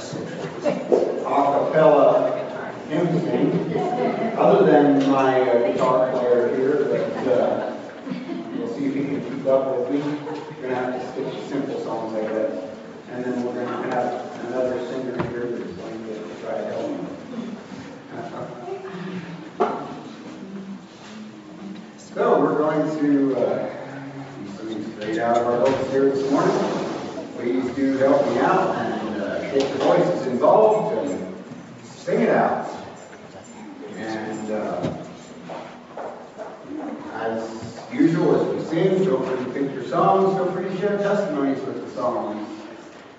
a cappella hymn other than my uh, guitar player here, but uh, we'll see if he can keep up with me. We're gonna have to stick to simple songs, I guess. And then we're gonna have another singer here that's going to try to help me. So we're going to uh, straight out of our books here this morning. Please do help me out get your voices involved and sing it out. And uh, as usual, as we sing, feel free to pick your songs, feel free to share testimonies with the songs.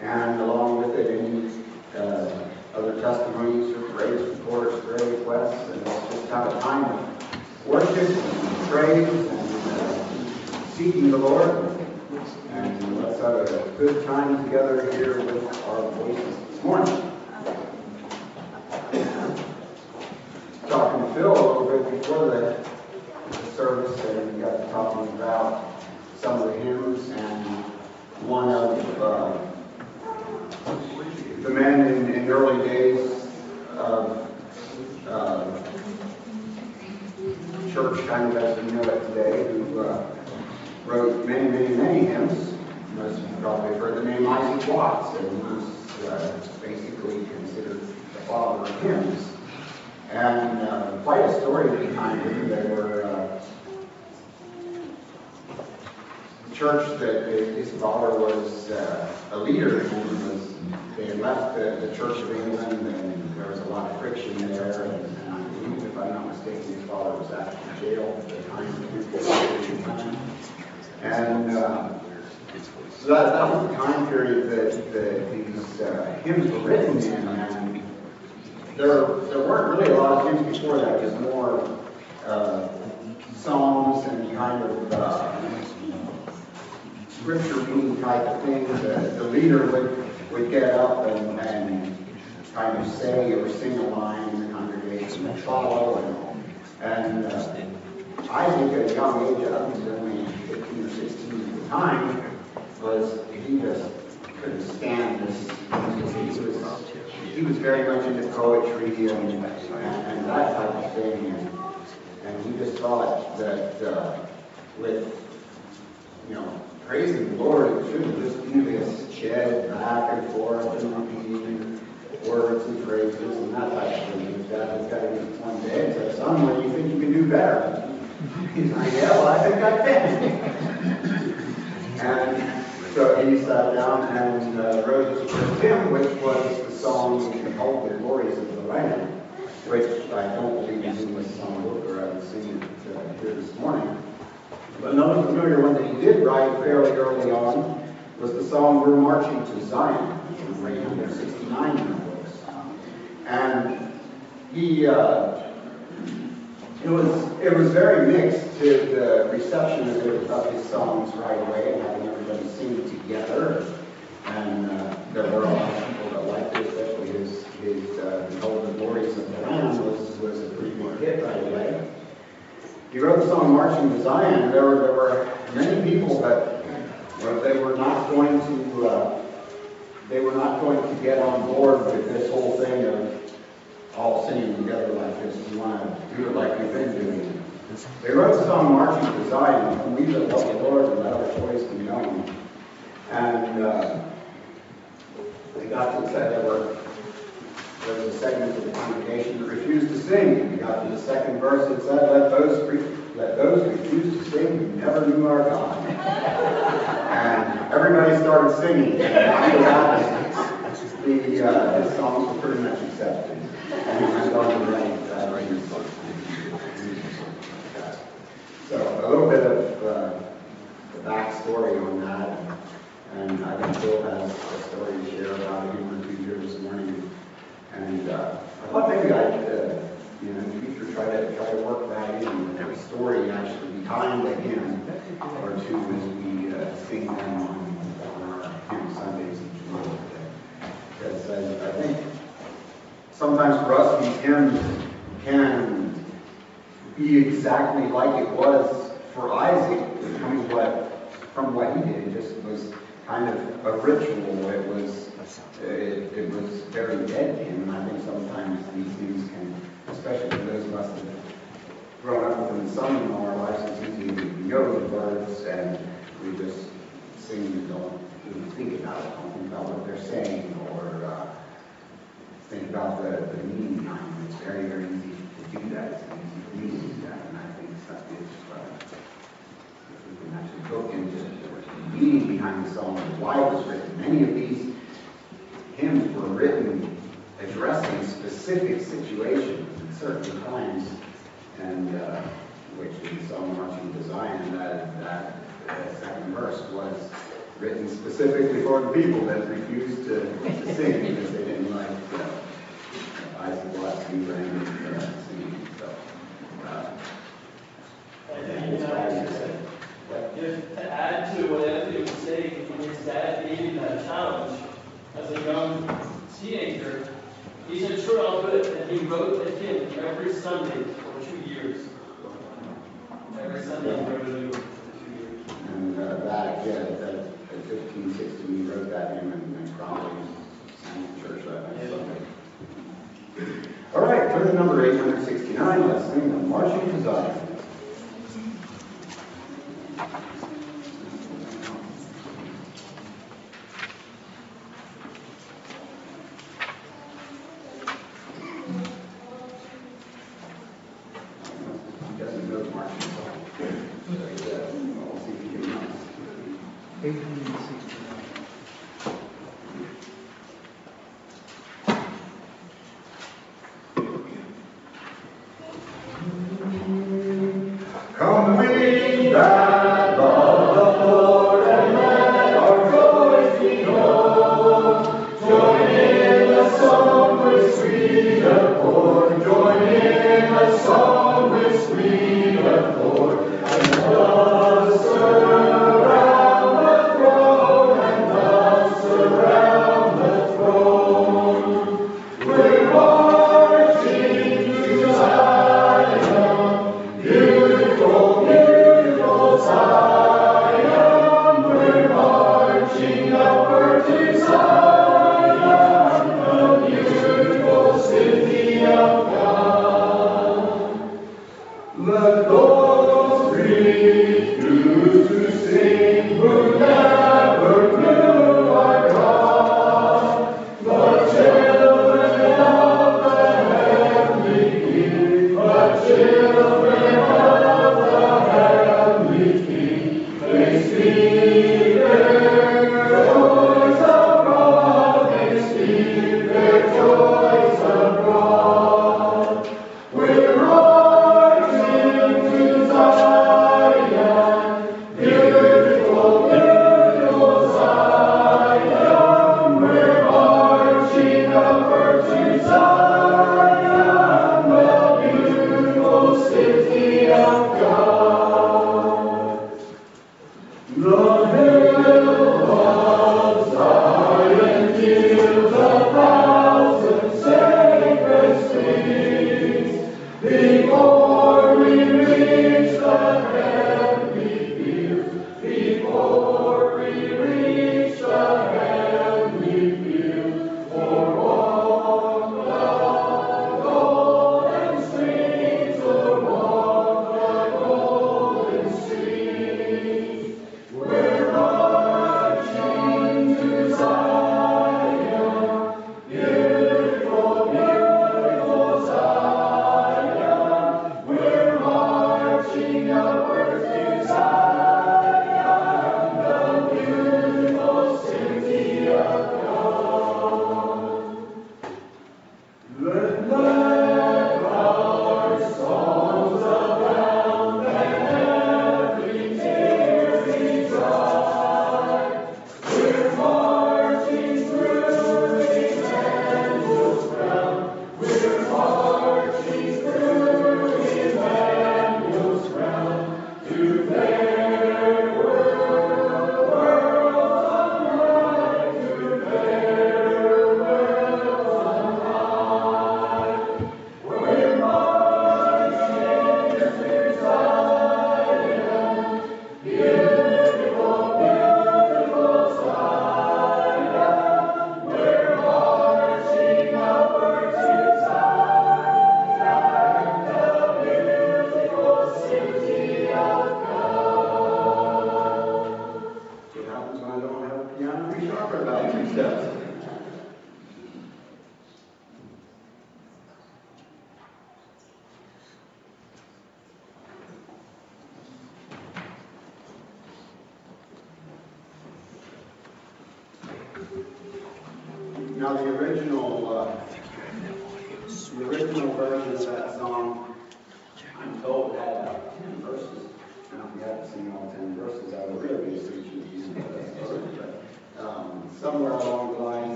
And along with it, any uh, other testimonies or praise reports, prayer requests, and just have a time of worship and praise and uh, seeking the Lord. Have a good time together here with our voices this morning. Talking to Phil a little bit before the, the service, and we got to talking about some of the hymns, and one of uh, the men in, in early days of uh, church, kind of as we know it today, who uh, wrote many, many, many hymns. Most probably heard the name Isaac Watts, and he was uh, basically considered the father of hymns. And uh, quite a story behind him. There were uh, the church that his father was uh, a leader in was they had left the, the Church of England, and there was a lot of friction there. And, believe, if I'm not mistaken, his father was actually jailed at the time. And uh, so that, that was the time period that, that these uh, hymns were written in. And there, there weren't really a lot of hymns before that, just more uh, psalms and kind of uh, scripture reading type of things. The, the leader would, would get up and, and kind of say or sing a line in the congregation and follow. And, and uh, Isaac, at a young age, I was only 15 or 16 at the time, was he just couldn't stand this. He was, he was very much into poetry and, and, and that type of thing. And, and he just thought that uh, with, you know, praising the Lord, it shouldn't just be this shed back and forth and repeating words and phrases and that type of thing. His dad looked at him one day said, son, what do you think you can do better? He's like, yeah, well, I think I can. and so he sat down and uh, wrote first hymn, which was the song called The Glories of the Lamb, which I don't believe is in the songbook, or I would sing it uh, here this morning. But another familiar one that he did write fairly early on was the song We're Marching to Zion, from 869 in the books. And he, uh, it was it was very mixed to the reception of his songs right away and having everybody sing together. And uh, there were a lot of people that liked it, especially his his uh, the Glories of the Lamb was was a pretty big hit right away. He wrote the song Marching to Zion. There were there were many people that well, they were not going to uh, they were not going to get on board with this whole thing of all singing together like this. We want to do it like we've been doing it. They wrote the song Marching to Zion, and we that love the Lord and let our voice be known. And uh, they got to say there were there was a segment of the congregation that refused to sing. We got to the second verse, it said, Let those re- let those refuse to sing who never knew our God. and everybody started singing. And after that, the uh, his songs were pretty much accepted. And he went on to write uh, write his songs. So a little bit of uh, the backstory on that, and I think Bill has a story to share about him or two here this morning. And uh, I thought maybe I'd, uh, you know, in the future try to try to work that in, a story actually behind the hymn or two as we uh, sing them on, on our hymn Sundays each month. Because I, I think sometimes for us these hymns can be exactly like it was for Isaac from what from what he did. It just was kind of a ritual. It was, it, it was very dead to him, and I think sometimes these things can, especially for those of us that have grown up with some in our lives, it's easy to know the words, and we just sing and don't even think about it, don't think about what they're saying, or uh, think about the, the meaning behind them. It's very, very easy to do that. It's easy for me to do that, and I think it's, it's uh, if we can actually look into the meaning behind the song, why it was written. Many of these hymns were written addressing specific situations at certain times, and uh, which in song Marching to Zion, that, that second verse was written specifically for the people that refused to, to sing because they didn't like uh, Isaac Gillespie and uh, singing. So, uh, And, Just to add to what Anthony was saying, when his dad gave him that challenge as a young teenager, he said, sure, I'll. And he wrote a hymn every Sunday for two years. Every Sunday a for two years. And uh, that, yeah, that, at 15, 16, he wrote that hymn and, probably sang in church that night Sunday. All right, turn to number 869. Let's sing the Marching to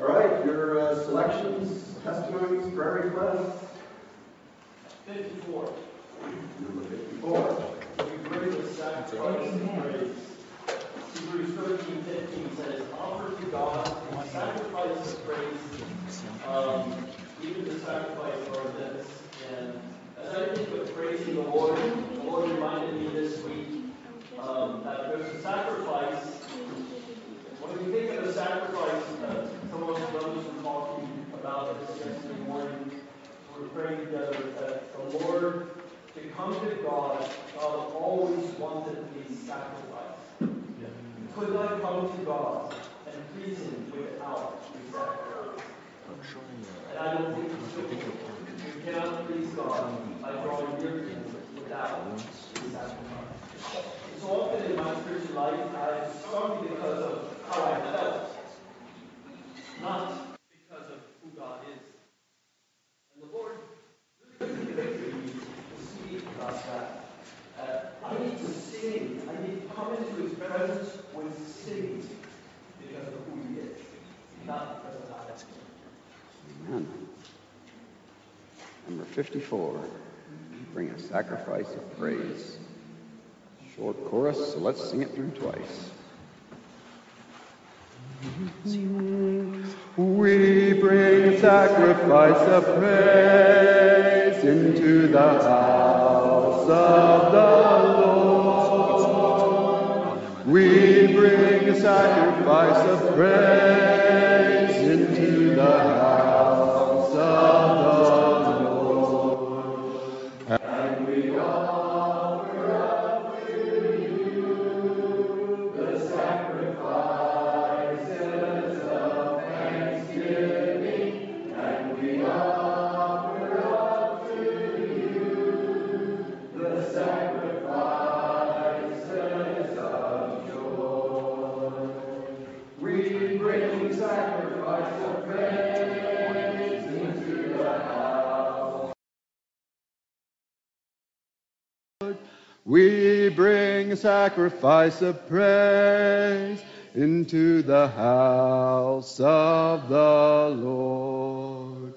All right, your uh, selections, testimonies, prayer requests, Fifty-four. number fifty-four. We bring the sacrifice of praise. Hebrews thirteen fifteen says, offer to God a sacrifice of praise, um, even the sacrifice of our lips. And as I think of praising the Lord, the Lord reminded me this week, um, that there's a sacrifice. When we think of a sacrifice, uh, some of us brothers were talking about this yesterday morning, we were praying together, that the Lord to come to God, God always wanted a sacrifice. Could not come to God and please Him without a sacrifice. And I don't think we should. Cannot please God by drawing near to Him without a sacrifice. So often in my spiritual life, I've struggled because of how I felt, not because of who God is. And the Lord really convicted me to speak about that. Uh, I need to sing. I need to come into His presence with singing because of who He is, not because of how I feel. Amen. Number 54, bring a sacrifice of praise. Short chorus, so let's sing it through twice. We bring a sacrifice of praise into the house of the Lord. We bring a sacrifice of praise into the house sacrifice of praise into the house of the Lord.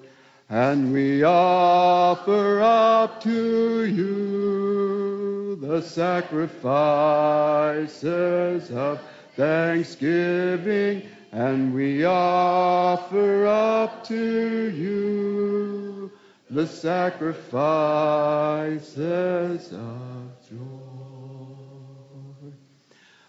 And we offer up to you the sacrifices of thanksgiving, and we offer up to you the sacrifices of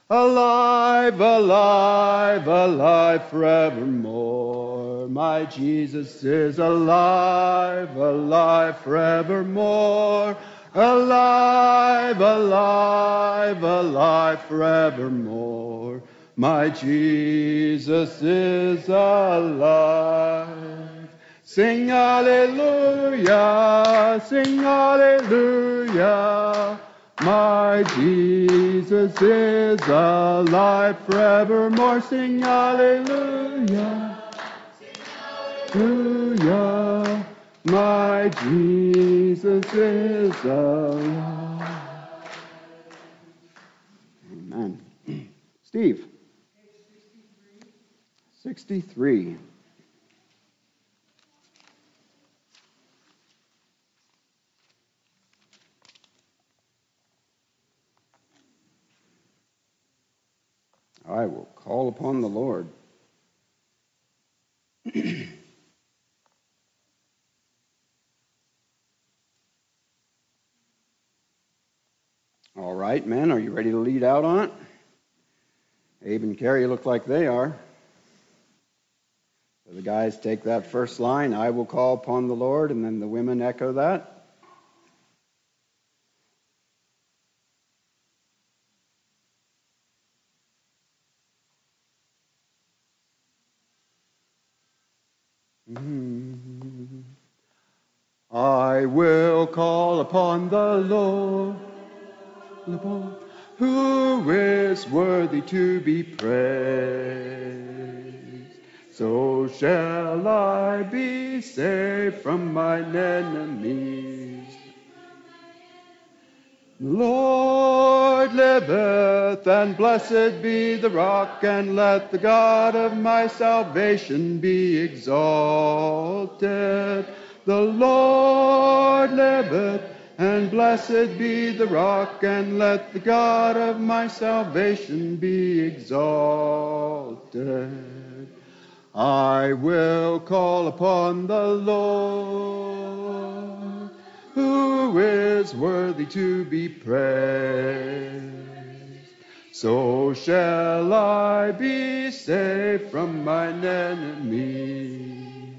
Alive, alive, alive forevermore. My Jesus is alive, alive forevermore. Alive, alive, alive forevermore. My Jesus is alive. Sing hallelujah, sing hallelujah. My Jesus is alive forevermore. Sing hallelujah. Hallelujah. My Jesus is alive. Amen. Steve. 63. I will call upon the Lord. All right, men, are you ready to lead out on it? Abe and Carrie look like they are. So the guys take that first line, I will call upon the Lord, and then the women echo that. Saved from mine enemies. Lord liveth, and blessed be the rock, and let the God of my salvation be exalted. The Lord liveth, and blessed be the rock, and let the God of my salvation be exalted. I will call upon the Lord, who is worthy to be praised. So shall I be saved from mine enemies.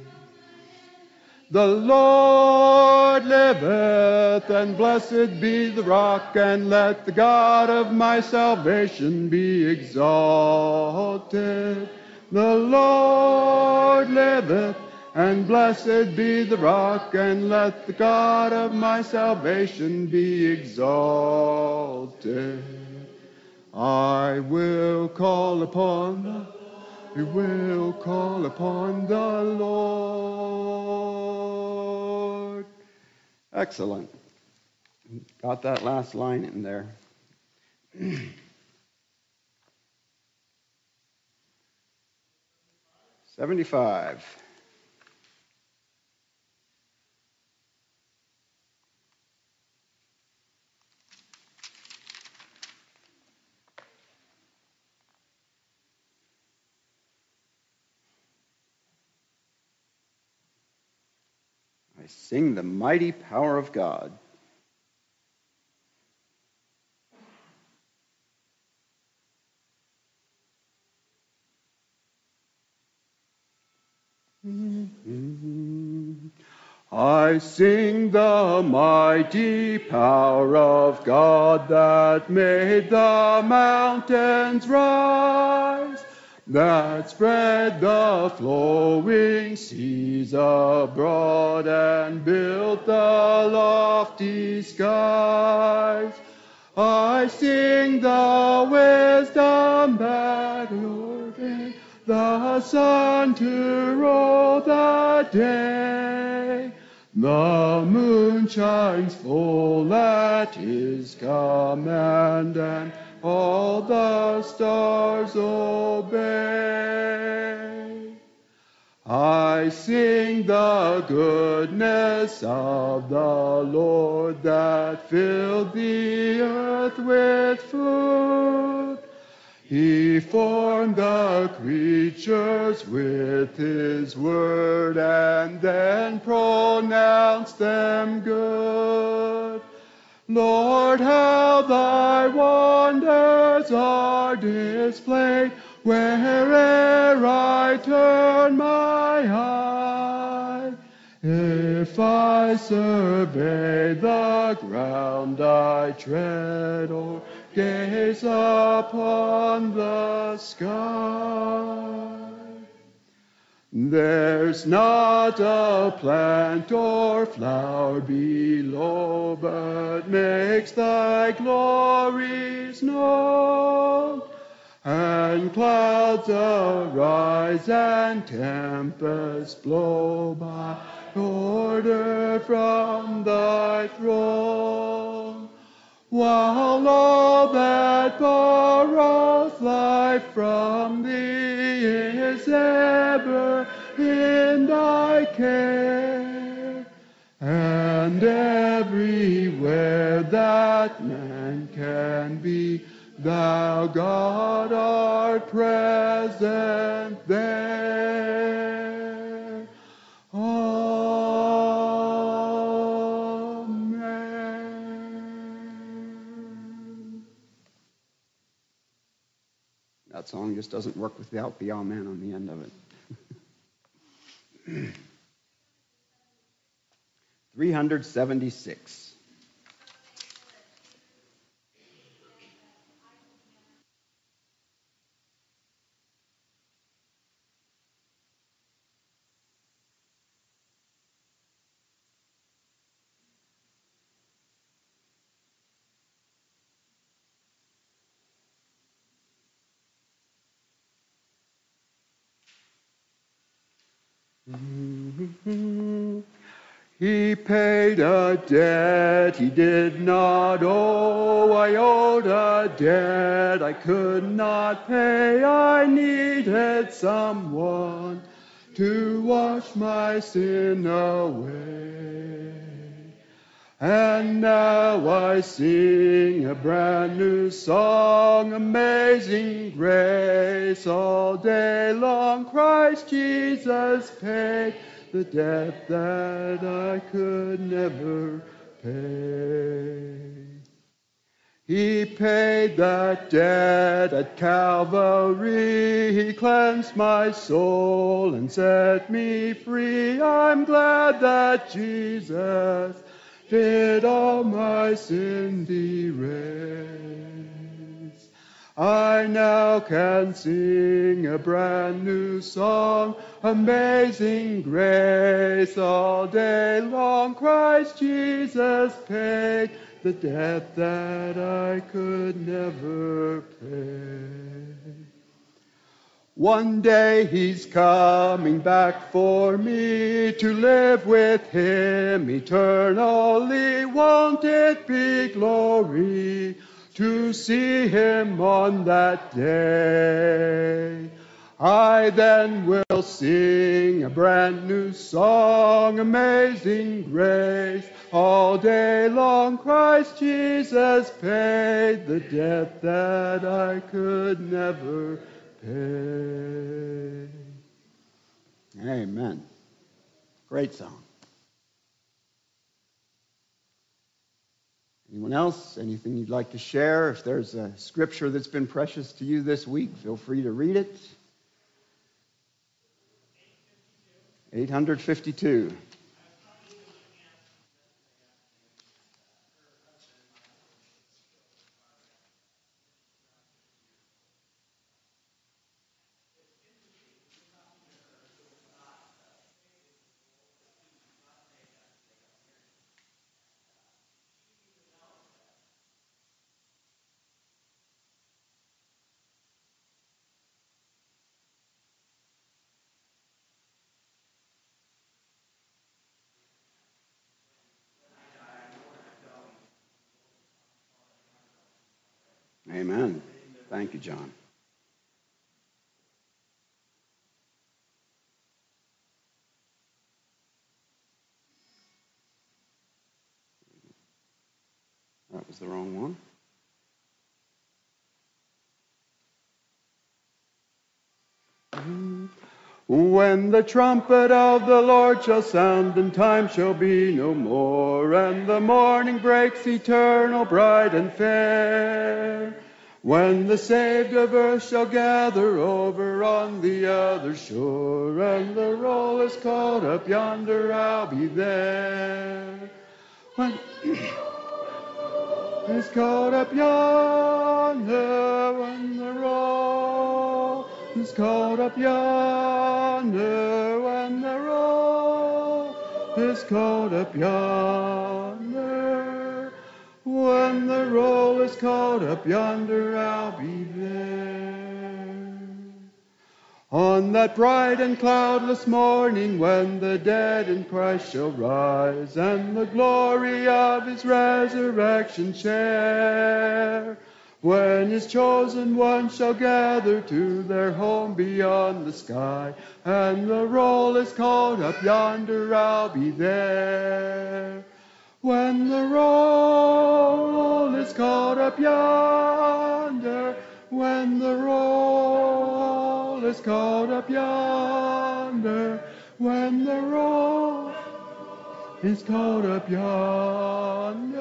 The Lord liveth, and blessed be the rock, and let the God of my salvation be exalted. The Lord liveth, and blessed be the rock, and let the God of my salvation be exalted. I will call upon the will call upon the Lord. Excellent. Got that last line in there. Seventy-five. I sing the mighty power of God. I sing the mighty power of God that made the mountains rise, that spread the flowing seas abroad and built the lofty skies. I sing the wisdom that ordained the sun to rule the day. The moon shines full at his command, and all the stars obey. I sing the goodness of the Lord that filled the earth with food. He formed the creatures with his word and then pronounced them good. Lord, how thy wonders are displayed where'er I turn my eye. If I survey the ground I tread or gaze upon the sky, there's not a plant or flower below, but makes thy glories known. And clouds arise and tempests blow by order from thy throne. While all that borrows life from thee is ever in thy care, and everywhere that man can be, thou God art present there. Song just doesn't work without the amen on the end of it. 376. He paid a debt he did not owe. I owed a debt I could not pay. I needed someone to wash my sin away. And now I sing a brand new song, amazing grace all day long. Christ Jesus paid the debt that I could never pay. He paid that debt at Calvary. He cleansed my soul and set me free. I'm glad that Jesus did all my sin erase. I now can sing a brand new song, amazing grace all day long. Christ Jesus paid the debt that I could never pay. One day he's coming back for me to live with him eternally. Won't it be glory to see him on that day? I then will sing a brand new song, amazing grace. All day long Christ Jesus paid the debt that I could never pay. Amen. Great song. Anyone else? Anything you'd like to share? If there's a scripture that's been precious to you this week, feel free to read it. 852. Amen. Thank you, John. That was the wrong one. When the trumpet of the Lord shall sound, and time shall be no more, and the morning breaks eternal, bright and fair. When the saved of earth shall gather over on the other shore, and the roll is called up yonder, I'll be there. When is called up yonder, when the roll is called up yonder, when the roll is called up yonder. When the roll is called up yonder, I'll be there. On that bright and cloudless morning, when the dead in Christ shall rise, and the glory of his resurrection share, when his chosen ones shall gather to their home beyond the sky, and the roll is called up yonder, I'll be there. When the roll is called up yonder, when the roll is called up yonder, when the roll is called up yonder,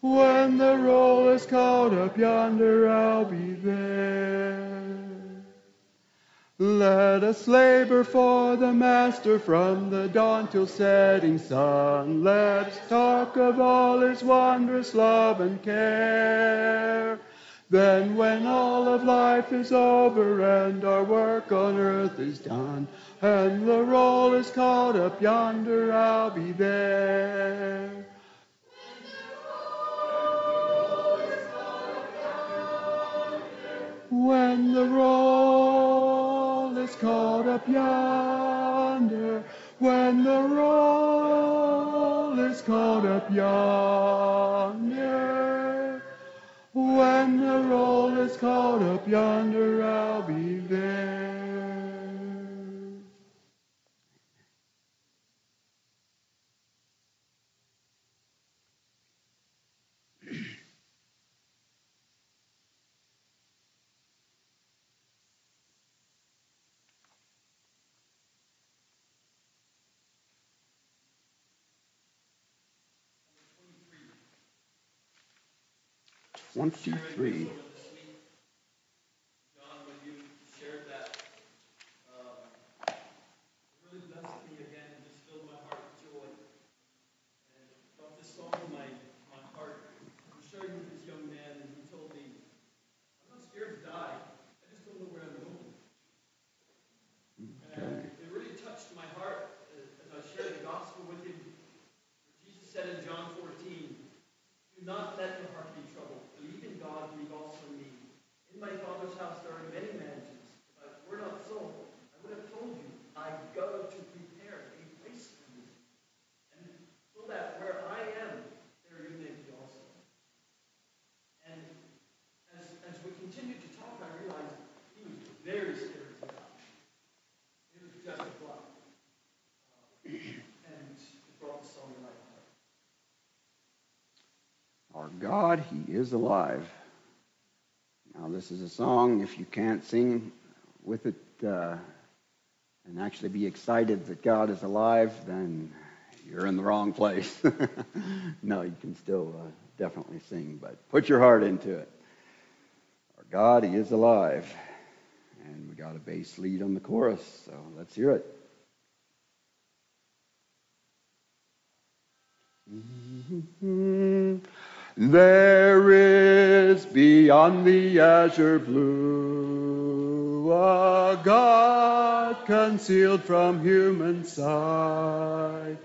when the roll is called up yonder, I'll be there. Let us labor for the Master from the dawn till setting sun. Let us talk of all his wondrous love and care. Then, when all of life is over and our work on earth is done, and the roll is called up yonder, I'll be there. When the roll is called up yonder, when the roll is called up yonder, when the roll is called up yonder, I'll be there. Twenty-three. John, when you shared that, um, it really blessed me again and just filled my heart with joy. And brought this song to my, my heart. I was sharing with this young man and he told me, I'm not scared to die. I just don't know where I'm going. And it really touched my heart as as I shared the gospel with him. Jesus said in John 14, Do not let your heart be troubled. Believe in God, believe also in me. In my Father's house there are many mansions. If it were not so, I would have told you, I go to prepare a place for you. And so that where I am, there you may be also. And as, as we continued to talk, I realized he was very scared to die. It was just a thought. Uh, and it brought the song to my heart. Our God, He is alive. Now, this is a song, if you can't sing with it uh, and actually be excited that God is alive, then you're in the wrong place. no, you can still uh, definitely sing, but put your heart into it. Our God, He is alive. And we got a bass lead on the chorus, so let's hear it. There is beyond the azure blue a God concealed from human sight.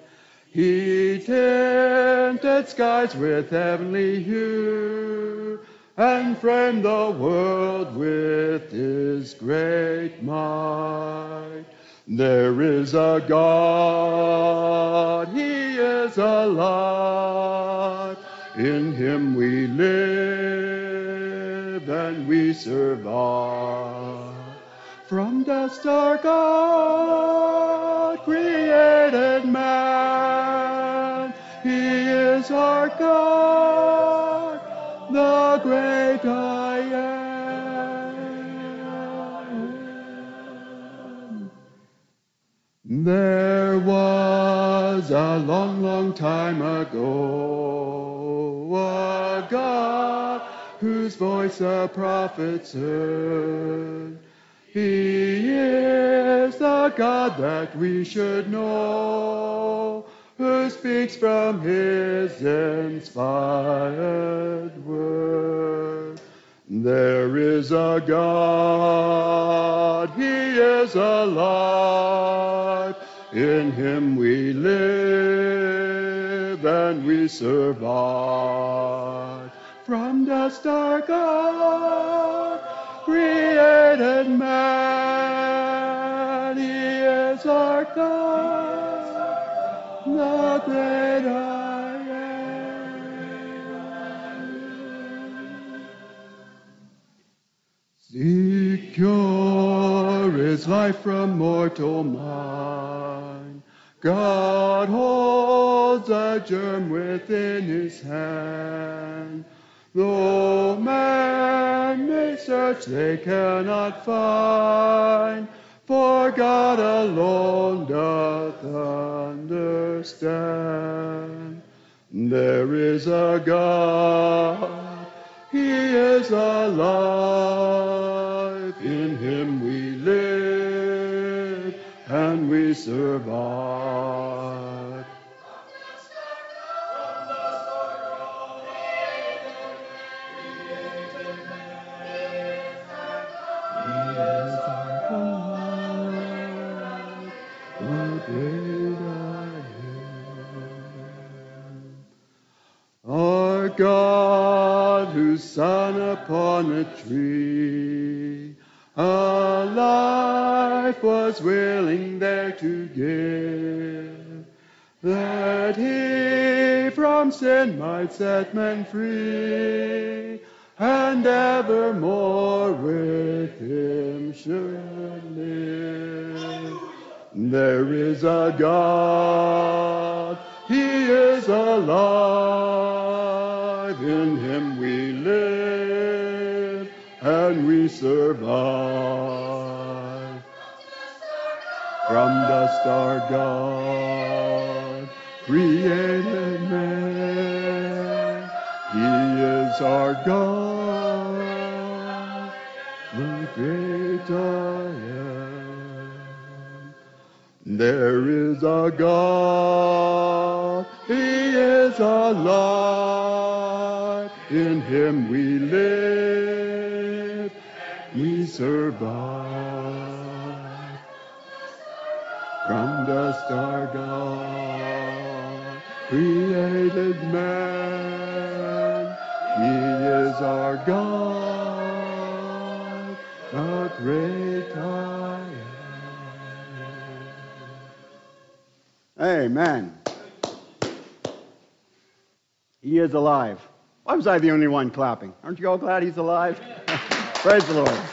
He tinted skies with heavenly hue and framed the world with his great might. There is a God, he is alive. In him we live and we survive. From dust our God created man. He is our God, the great I am. There was a long, long time ago God whose voice the prophets heard. He is the God that we should know, who speaks from his inspired word. There is a God, He is alive. In Him we live and we survive. From dust our God created man. He is our God, the great I am. Secure is life from mortal mind. God holds a germ within his hand. Though man may search, they cannot find. For God alone doth understand. There is a God, He is alive. In Him we live and we survive. Son upon a tree, alive life was willing there to give, that he from sin might set men free, and evermore with him should live. There is a God, he is alive, in and we survive. From dust our God created man. He is our God, the great I am. There is a God, He is alive. In Him we live, we survive. From dust our God created man. He is our God, the great I am. Amen. He is alive. Why was I the only one clapping? Aren't you all glad he's alive? Praise the Lord.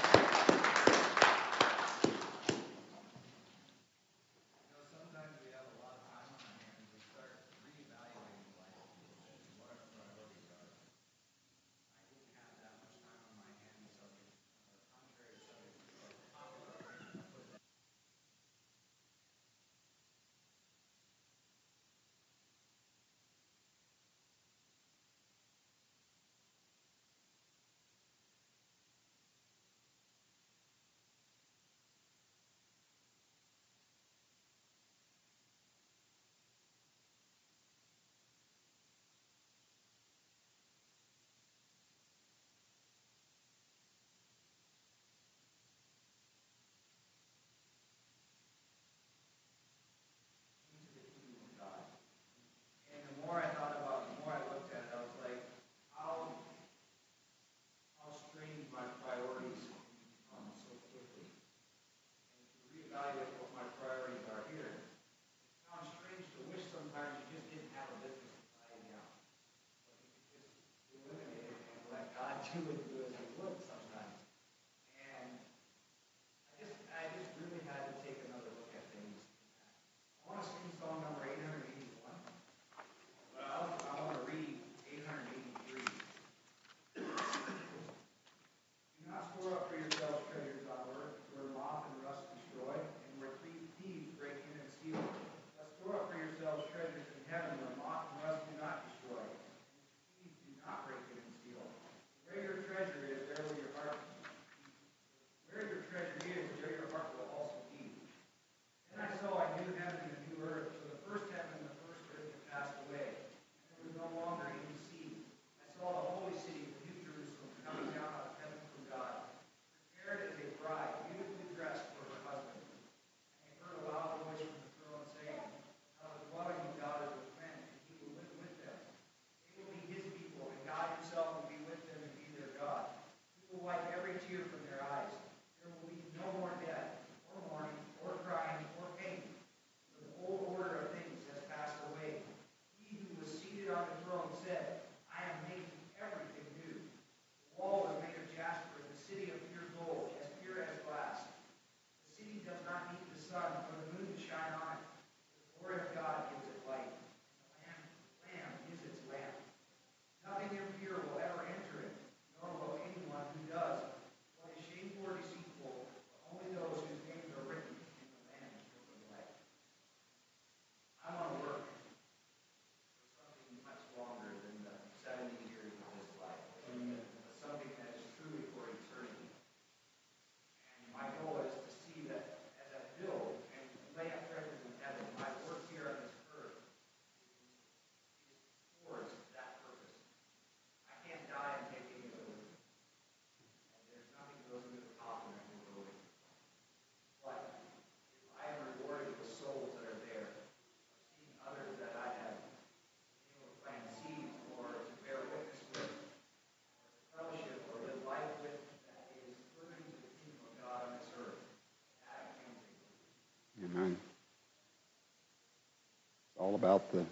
About the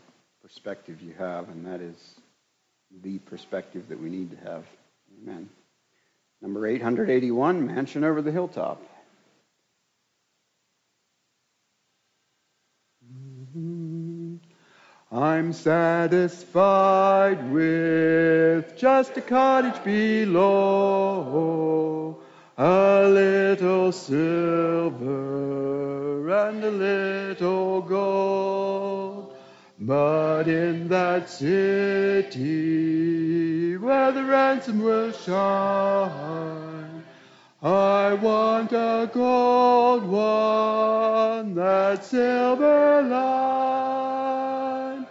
perspective you have, and that is the perspective that we need to have. Amen. Number 881, Mansion over the Hilltop. Mm-hmm. I'm satisfied with just a cottage below, a little silver and a little gold. But in that city where the ransom will shine, I want a gold one, that silver line.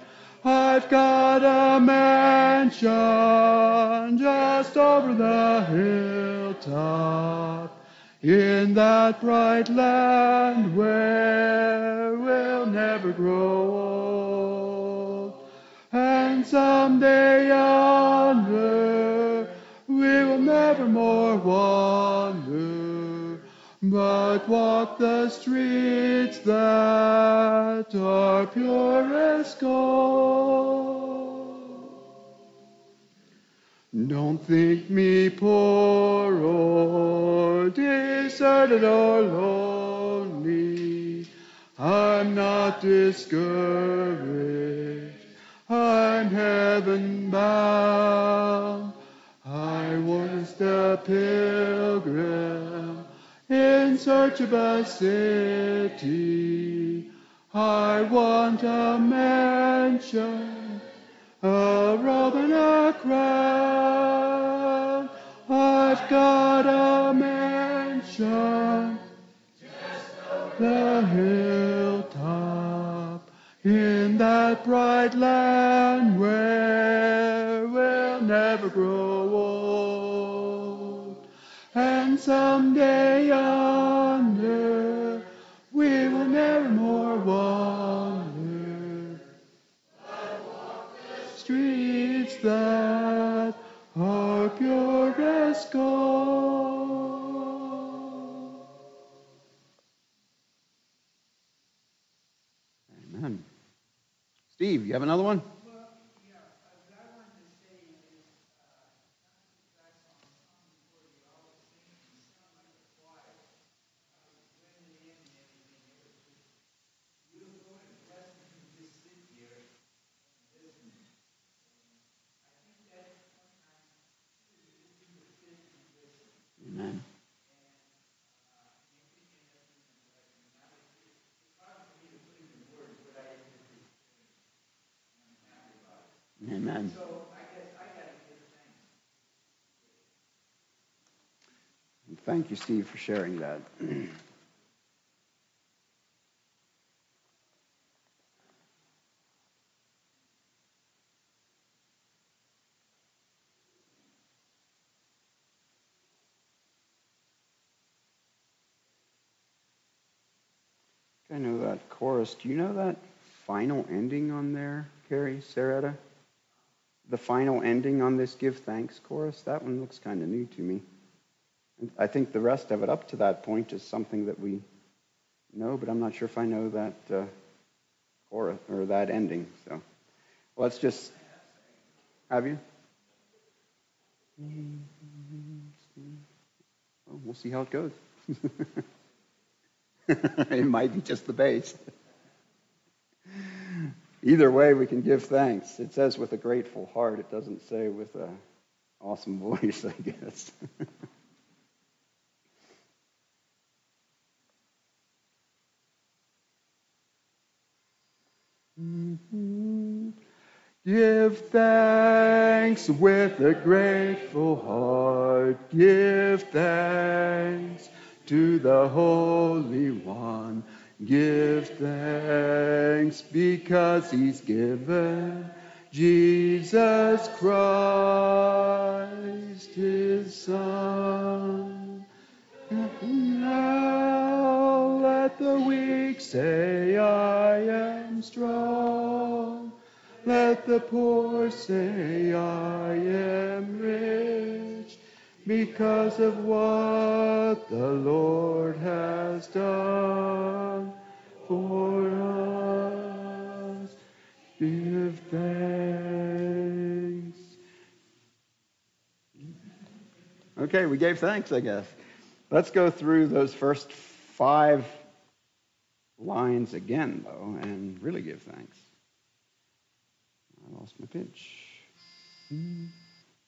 I've got a mansion just over the hilltop in that bright land where we'll never grow old. Someday yonder we will never more wander, but walk the streets that are purest gold. Don't think me poor or deserted or lonely. I'm not discouraged. Heaven bound. I was the pilgrim in search of a city. I want a mansion, a robe and a crown. I've got a mansion, the hilltop, in that bright land where we'll never grow old. And someday yonder Steve, you have another one? Amen. Amen. And Thank you, Steve, for sharing that. I know that chorus. Do you know that final ending on there, Carrie, Saretta? The final ending on this Give Thanks chorus? That one looks kind of new to me. I think the rest of it up to that point is something that we know, but I'm not sure if I know that uh, chorus or that ending. So let's just have you. Well, we'll see how it goes. it might be just the bass. Either way, we can give thanks. It says with a grateful heart. It doesn't say with an awesome voice, I guess. Give thanks with a grateful heart. Give thanks to the Holy One. Give thanks because He's given Jesus Christ, His Son. Now let the weak say, I am strong. Let the poor say, I am rich because of what the Lord has done for us. Give thanks. Okay, we gave thanks, I guess. Let's go through those first five lines again, though, and really give thanks. I lost my pitch. Hmm.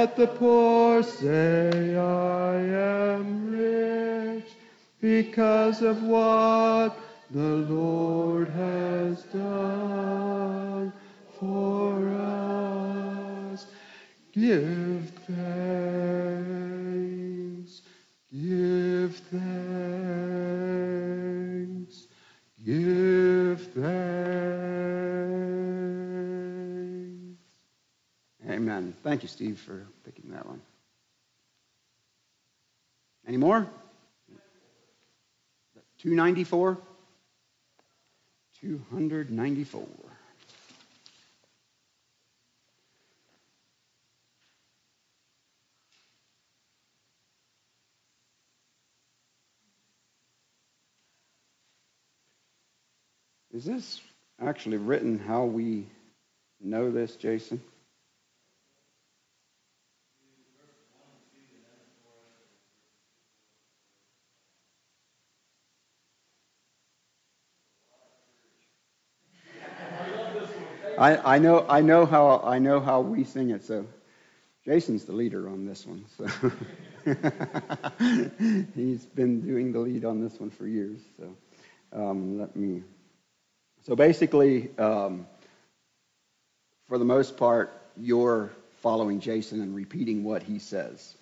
Let the poor say, I am rich, because of what the Lord has done for us. Give thanks, give thanks, Thank you, Steve, for picking that one. Any more? 294? 294. Is this actually written how we know this, Jason? I, I know I know how I know how we sing it. So Jason's the leader on this one. So he's been doing the lead on this one for years. So um, let me. So basically, um, for the most part, you're following Jason and repeating what he says.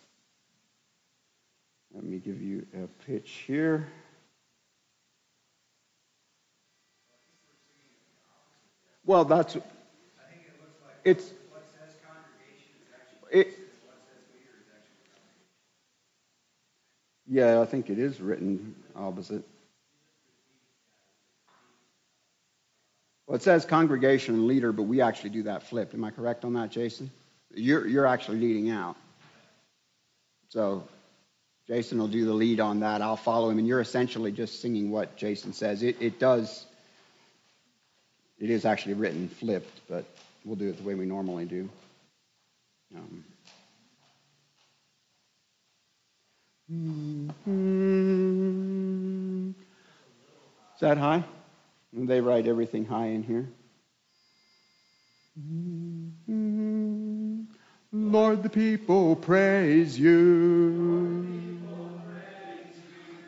Let me give you a pitch here. Well, that's. I think it looks like It's. what says congregation is actually It, what says leader is actually yeah, I think it is written opposite. Well, it says congregation and leader, but we actually do that flipped. Am I correct on that, Jason? You're, you're actually leading out. So Jason will do the lead on that. I'll follow him, and you're essentially just singing what Jason says. It, it does, it is actually written flipped, but we'll do it the way we normally do. Um, Is that high? They write everything high in here. Lord, the people praise you.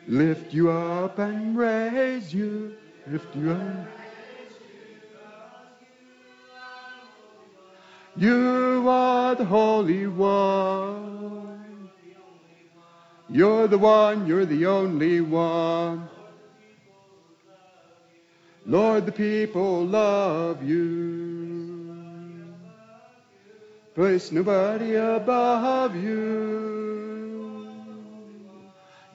Lift you up and raise you. Lift you up. You are the Holy One. You're the one, you're the only one. Lord, the people love you. Place nobody above you.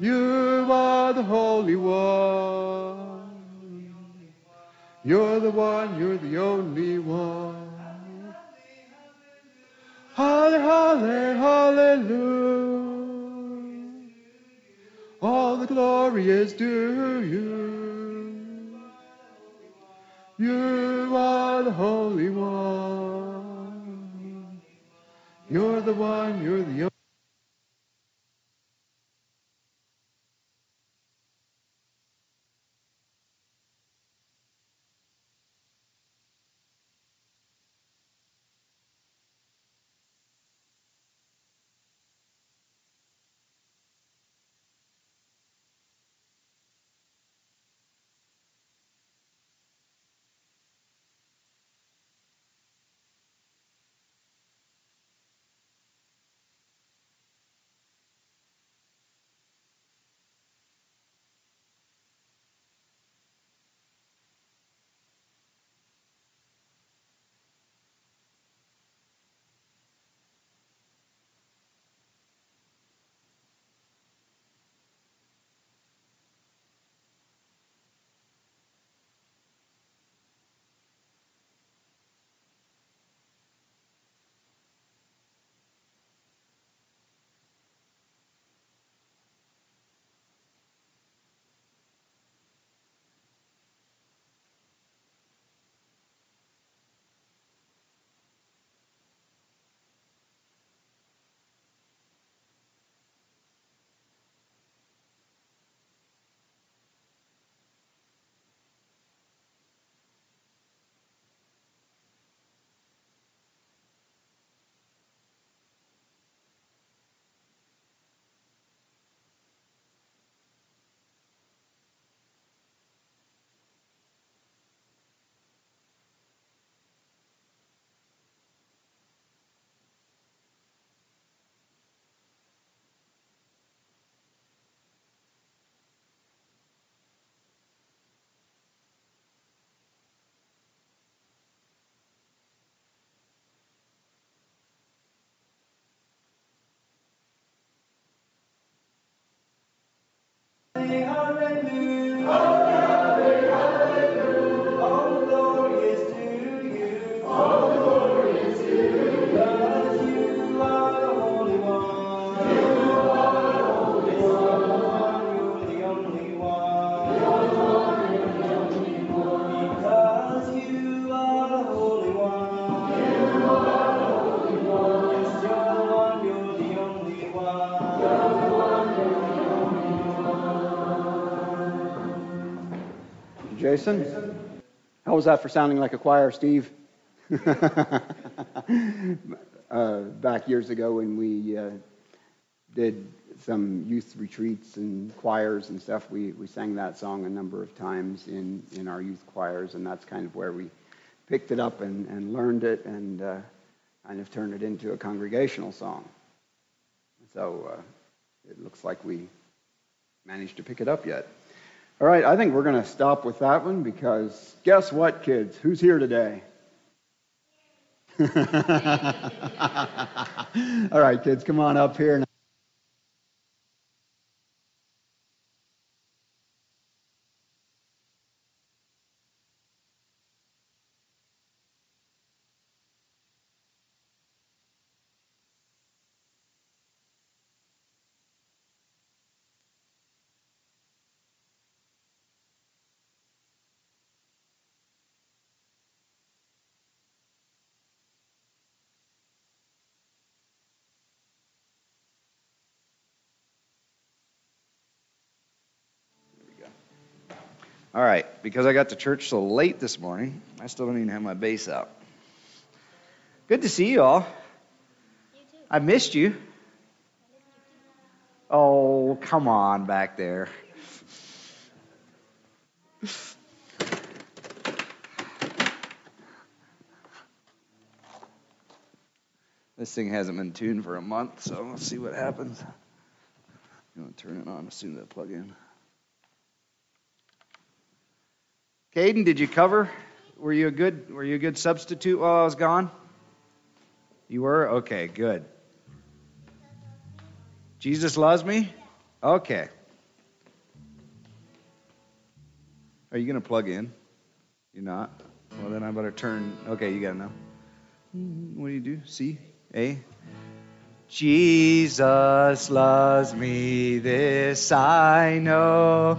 You are the Holy One. You're the one, you're the only one. Halle, halle, hallelujah. All the glory is due you. You are the Holy One. You're the one, you're the Jason. How was that for sounding like a choir, Steve? uh, back years ago when we uh, did some youth retreats and choirs and stuff, we, we sang that song a number of times in, in our youth choirs, and that's kind of where we picked it up and, and learned it and uh, kind of turned it into a congregational song. So uh, it looks like we managed to pick it up yet. All right, I think we're going to stop with that one because guess what, kids? Who's here today? All right, kids, come on up here. All right, because I got to church so late this morning, I still don't even have my bass out. Good to see you all. You. I missed you. Oh, come on back there. This thing hasn't been tuned for a month, so let's see what happens. You want to turn it on as soon as I plug in. Caden, did you cover? Were you a good were you a good substitute while I was gone? You were? Okay, good. Jesus loves me? Okay. Are you going to plug in? You're not? Well, then I better turn. Okay, you got to know. Hmm, what do you do? C? A? Jesus loves me, this I know.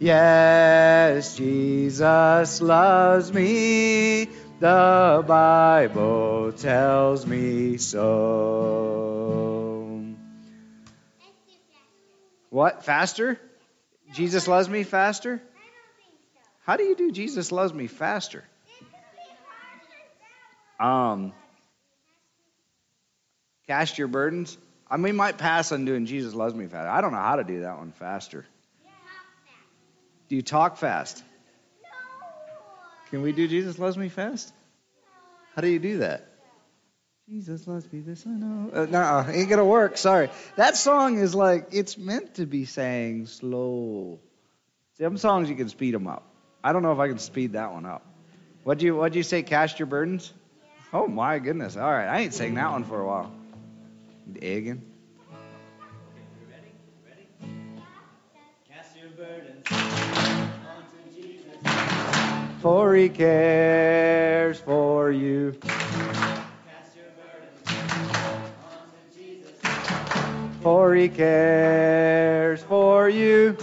Yes, Jesus loves me. The Bible tells me so. What? Faster? Jesus loves me faster? How do you do Jesus loves me faster? Um, cast your burdens. I mean, might pass on doing Jesus loves me faster. I don't know how to do that one faster. Do you talk fast? Can we do Jesus loves me fast? How do you do that? Jesus loves me, this I know. Uh, no, ain't gonna work. Sorry. That song is like it's meant to be sang slow. Some songs you can speed them up. I don't know if I can speed that one up. What do you What do you say? Cast your burdens. Oh my goodness! All right, I ain't sang that one for a while. Again. For he cares for you. For he cares for you.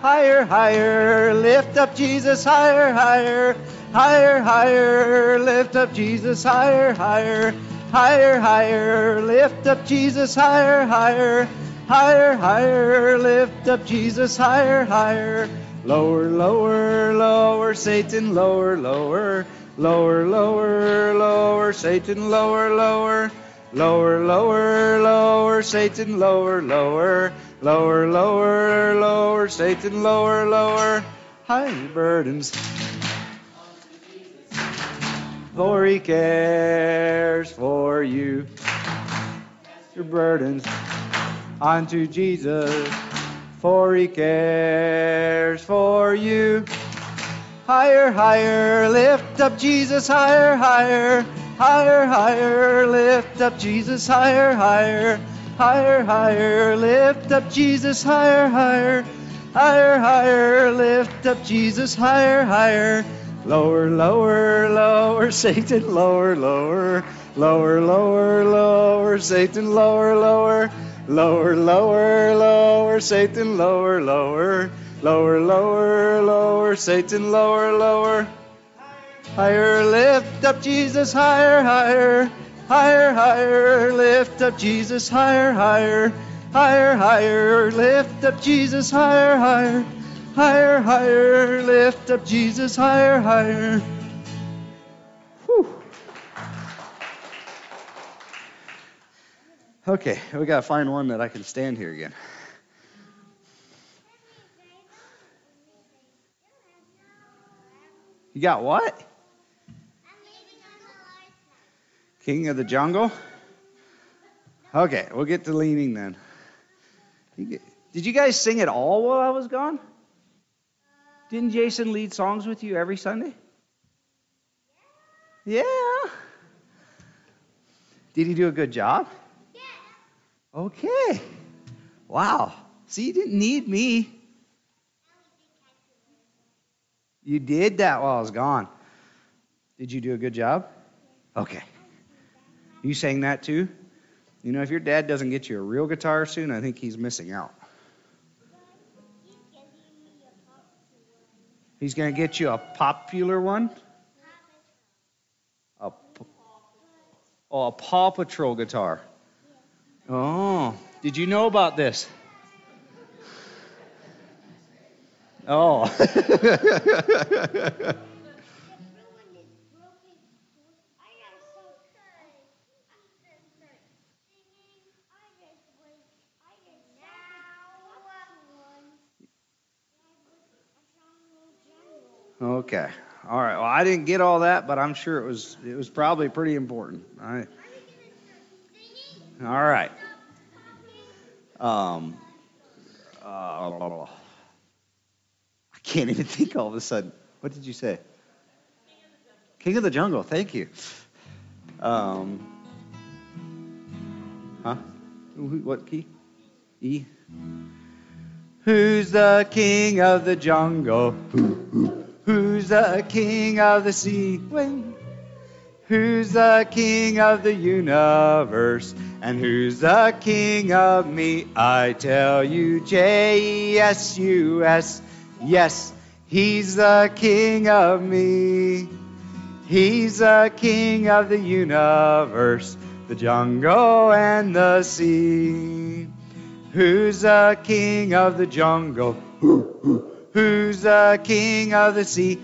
Higher, higher, lift up Jesus, higher, higher, higher, higher, lift up Jesus, higher, higher, higher, higher, lift up Jesus, higher, higher, higher, higher, lift up Jesus, higher, higher. Lower, lower, lower, Satan, lower, lower, lower, lower, lower, Satan, lower, lower, lower, lower, lower, Satan, lower, lower, lower, lower, lower, Satan, lower, lower, high burdens. For he cares for you. Your burdens. Onto Jesus for he cares for you. Higher, higher, lift up Jesus, higher, higher, higher, higher, lift up Jesus, higher, higher, higher, higher, lift up Jesus, higher, higher, higher, higher, lift up Jesus, higher, higher. Lower, lower, lower, Satan, lower, lower, lower, lower, lower, Satan, lower, lower, lower, lower, lower, lower, Satan, lower, lower, lower, lower, lower, Satan, lower, lower. Higher, lift up Jesus, higher, higher, higher, higher, lift up Jesus, higher, higher, higher, higher, lift up Jesus, higher, higher, higher, higher, lift up Jesus, higher, higher. Okay, we gotta find one that I can stand here again. You got what? King of the Jungle? Okay, we'll get to leaning then. Did you guys sing at all while I was gone? Didn't Jason lead songs with you every Sunday? Yeah. Did he do a good job? Okay. Wow. See, you didn't need me. You did that while I was gone. Did you do a good job? Okay. You sang that too? You know, if your dad doesn't get you a real guitar soon, I think he's missing out. He's going to get you a popular one? A, oh, a Paw Patrol guitar. Oh, did you know about this? Oh. okay. All right. Well, I didn't get all that, but I'm sure it was it was probably pretty important. All right. All right. Um. Uh, I can't even think all of a sudden. What did you say? King of the Jungle. Thank you. Um. Huh? What key? E. Who's the king of the jungle? Who's the king of the sea? Who's the king of the universe? And who's the king of me? I tell you, J E S U S. Yes, he's the king of me. He's the king of the universe, the jungle and the sea. Who's the king of the jungle? Who's the king of the sea?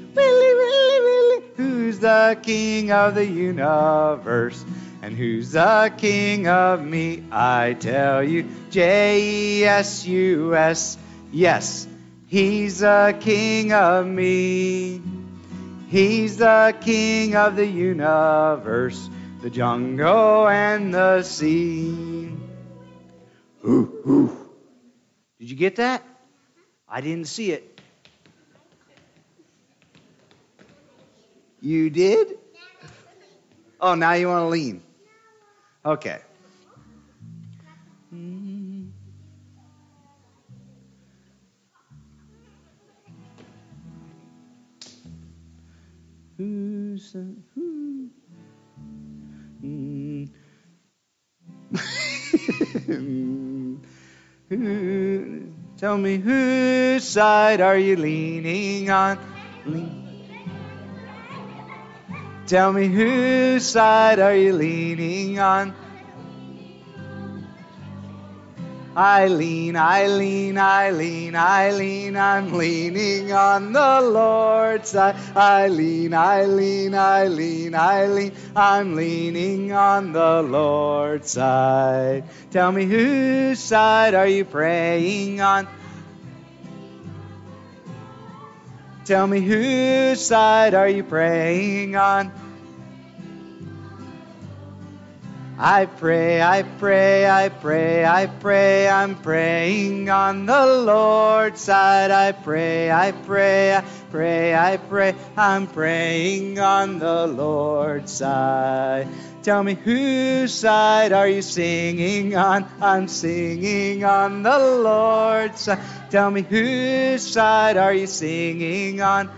The king of the universe? And who's the king of me? I tell you, J E S U S. Yes, he's the king of me. He's the king of the universe, the jungle and the sea. Ooh, ooh. Did you get that? I didn't see it. You did? Oh, now you want to lean. Okay. Who's the, who? Tell me whose side are you leaning on? Tell me whose side are you leaning on? I lean, I lean, I lean, I lean, I'm leaning on the Lord's side. I lean, I lean, I lean, I lean, I'm leaning on the Lord's side. Tell me whose side are you praying on? Tell me whose side are you praying on? I pray, I pray, I pray, I pray, I'm praying on the Lord's side. I pray, I pray, I pray, I pray, I'm praying on the Lord's side. Tell me whose side are you singing on? I'm singing on the Lord's side. Tell me whose side are you singing on?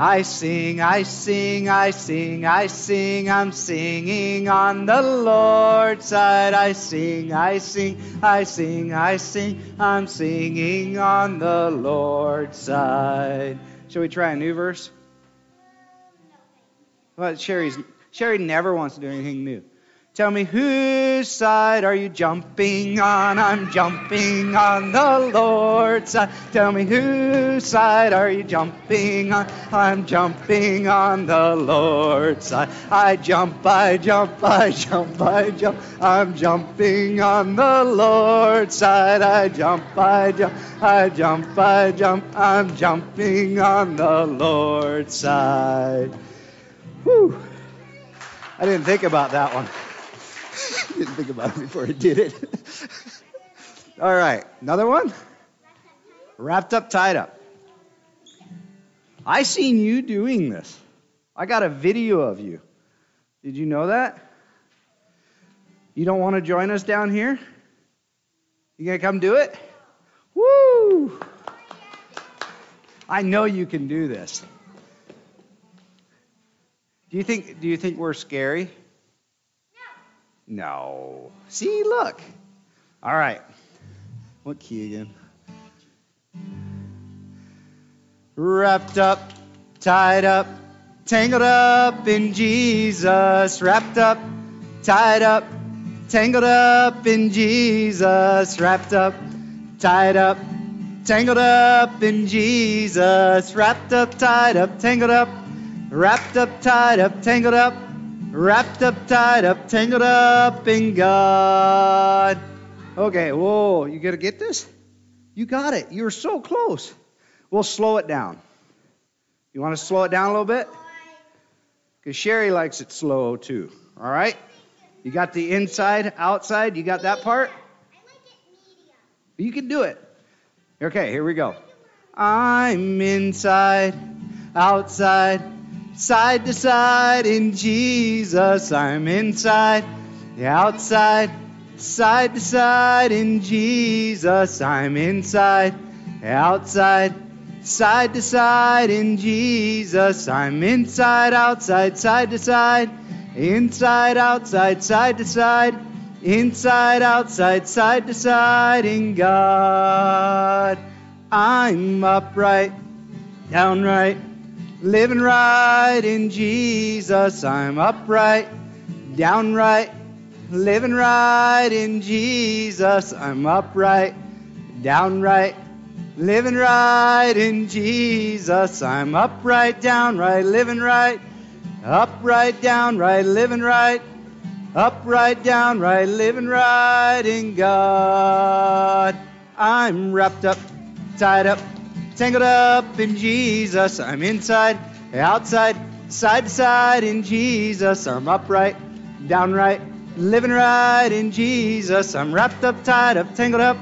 I sing, I sing, I sing, I sing, I'm singing on the Lord's side. I sing, I sing, I sing, I sing, I'm singing on the Lord's side. Shall we try a new verse? Well, Sherry's Sherry never wants to do anything new. Tell me whose side are you jumping on? I'm jumping on the Lord's side. Tell me whose side are you jumping on? I'm jumping on the Lord's side. I jump, I jump, I jump, I jump. I'm jumping on the Lord's side. I jump, I jump, I jump, I jump. I'm jumping on the Lord's side. Whew. I didn't think about that one. Didn't think about it before I did it. All right, another one. Wrapped up, tied up. I seen you doing this. I got a video of you. Did you know that? You don't want to join us down here? You gonna come do it? Woo! I know you can do this. Do you think do you think we're scary? No. See, look. All right. What key again? Wrapped up, tied up, tangled up in Jesus. Wrapped up, tied up, tangled up in Jesus. Wrapped up, tied up, tangled up in Jesus. Wrapped up, tied up, tangled up, wrapped up, tied up, tangled up wrapped up, tied up, tangled up in God. Okay, whoa, you gotta get this? You got it. You're so close. We'll slow it down. You want to slow it down a little bit? Because Sherry likes it slow too. All right? You got the inside, outside. You got that part? You can do it. Okay, here we go. I'm inside, outside side to side in Jesus. I'm inside, outside, side to side in Jesus. I'm inside, outside, side to side in Jesus. I'm inside, outside, side to side, inside, outside, side to side, inside, outside, side to side in God. I'm upright, downright living right in Jesus. I'm upright, downright, living right in Jesus. I'm upright, downright, living right in Jesus. I'm upright, downright, living right, upright, downright, living right, upright, downright, living right in God. I'm wrapped up, tied up, tangled up in Jesus. I'm inside, outside, side to side in Jesus. I'm upright, downright, living right in Jesus. I'm wrapped up, tied up, tangled up,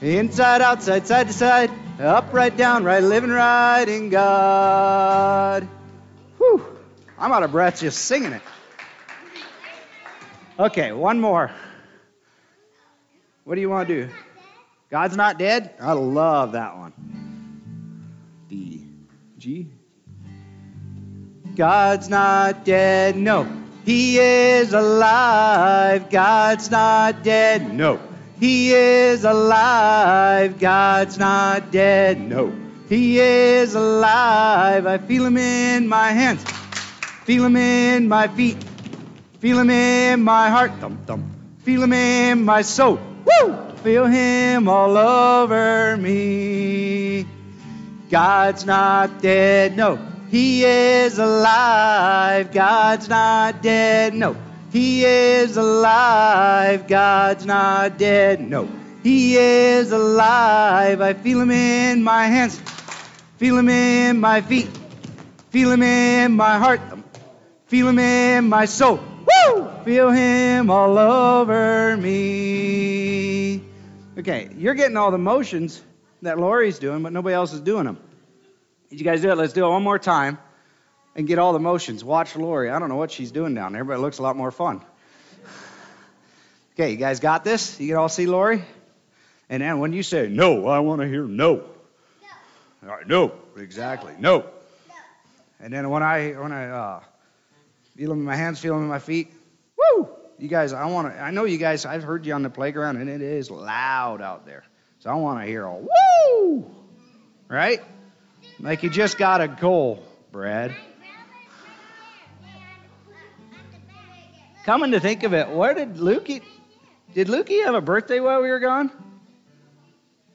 inside, outside, side to side, upright, downright, living right in God. Whew, I'm out of breath just singing it. Okay, one more. What do you want to do? God's not dead? I love that one. G. God's not dead, no. He is alive. God's not dead, no. He is alive. God's not dead, no. He is alive. I feel him in my hands, feel him in my feet, feel him in my heart, thump thump. Feel him in my soul, woo! Feel him all over me. God's not dead, no. He is alive. God's not dead, no. He is alive. God's not dead, no. He is alive. I feel him in my hands, feel him in my feet, feel him in my heart, feel him in my soul. Woo! Feel him all over me. Okay, you're getting all the motions that Lori's doing, but nobody else is doing them. Did you guys do it? Let's do it one more time and get all the motions. Watch Lori. I don't know what she's doing down there, but it looks a lot more fun. Okay, you guys got this? You can all see Lori? And then when you say no, I want to hear no. no. No. Exactly. No. no. And then when I when I uh, feel them in my hands, feel them in my feet, woo! You guys, I want to. I know you guys. I've heard you on the playground, and it is loud out there. So I want to hear a woo, right? Like you just got a goal, Brad. Coming to think of it, where did Lukey? Did Lukey have a birthday while we were gone?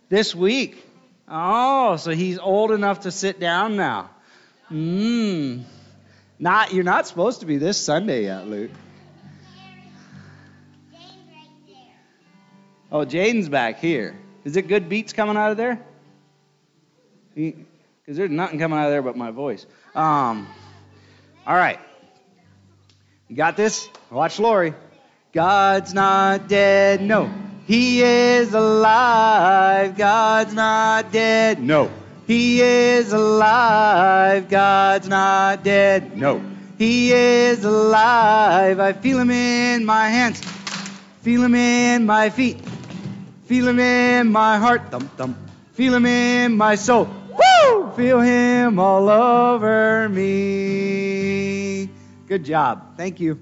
This week. Oh, so he's old enough to sit down now. Mmm. Not you're not supposed to be this Sunday yet, Luke. Oh, Jaden's back here. Is it good beats coming out of there? Because there's nothing coming out of there but my voice. Um. All right. You got this? Watch Lori. God's not dead. No. He is alive. God's not dead. No. He is alive. God's not dead. No. He is alive. I feel him in my hands. Feel him in my feet. Feel him in my heart. Thump, thump. Feel him in my soul. Woo! Feel him all over me. Good job. Thank you.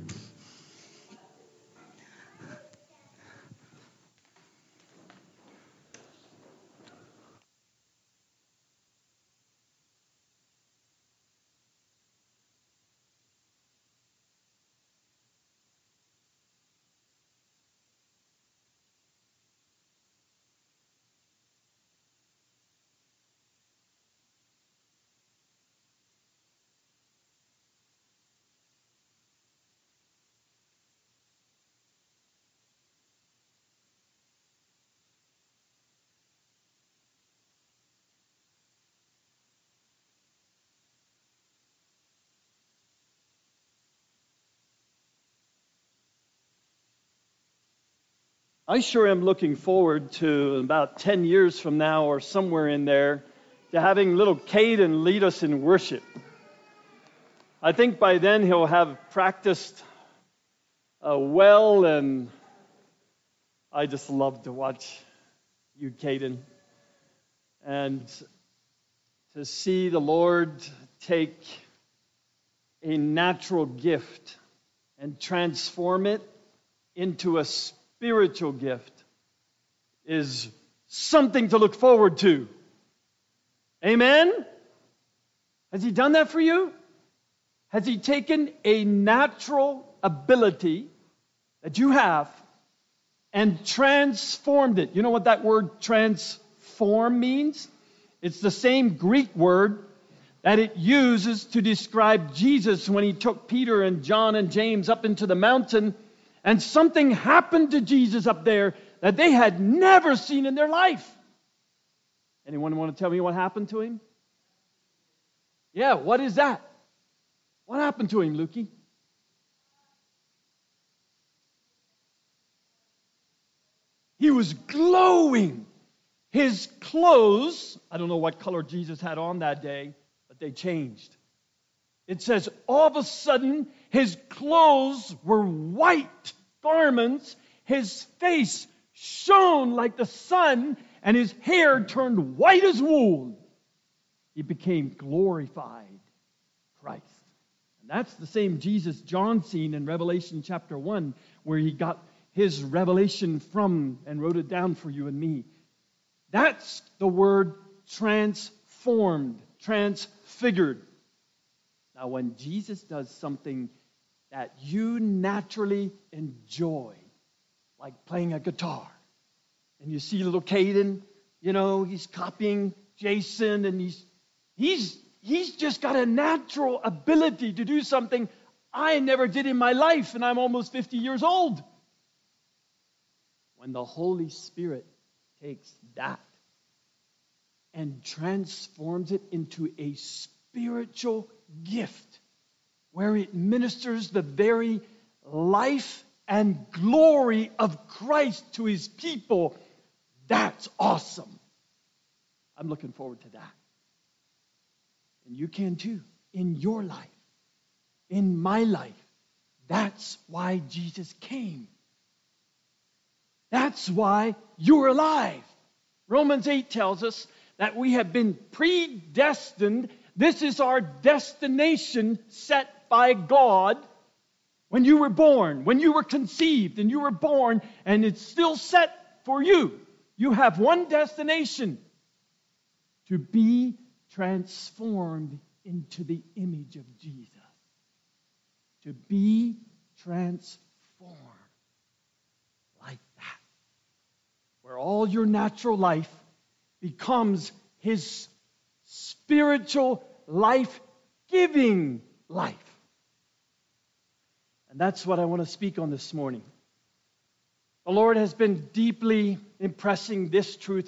I sure am looking forward to about 10 years from now or somewhere in there to having little Caden lead us in worship. I think by then he'll have practiced uh, well, and I just love to watch you, Caden, and to see the Lord take a natural gift and transform it into a spiritual gift is something to look forward to. Amen? Has He done that for you? Has He taken a natural ability that you have and transformed it? You know what that word transform means? It's the same Greek word that it uses to describe Jesus when he took Peter and John and James up into the mountain and something happened to Jesus up there that they had never seen in their life. Anyone want to tell me what happened to him? Yeah, what is that? What happened to him, Lukey? He was glowing. His clothes, I don't know what color Jesus had on that day, but they changed. It says, all of a sudden, his clothes were white garments, his face shone like the sun, and his hair turned white as wool. He became glorified Christ. And that's the same Jesus John seen in Revelation chapter 1, where he got his revelation from and wrote it down for you and me. That's the word transformed, transfigured. Now, when Jesus does something that you naturally enjoy, like playing a guitar, and you see little Caden, you know, he's copying Jason, and he's he's he's just got a natural ability to do something I never did in my life, and I'm almost 50 years old. When the Holy Spirit takes that and transforms it into a spiritual gift where it ministers the very life and glory of Christ to his people, that's awesome. I'm looking forward to that. And you can too, in your life, in my life. That's why Jesus came. That's why you're alive. Romans 8 tells us that we have been predestined This is our destination set by God when you were born, when you were conceived and you were born, and it's still set for you. You have one destination to be transformed into the image of Jesus. To be transformed like that. Where all your natural life becomes his spiritual life giving life. And that's what I want to speak on this morning. The Lord has been deeply impressing this truth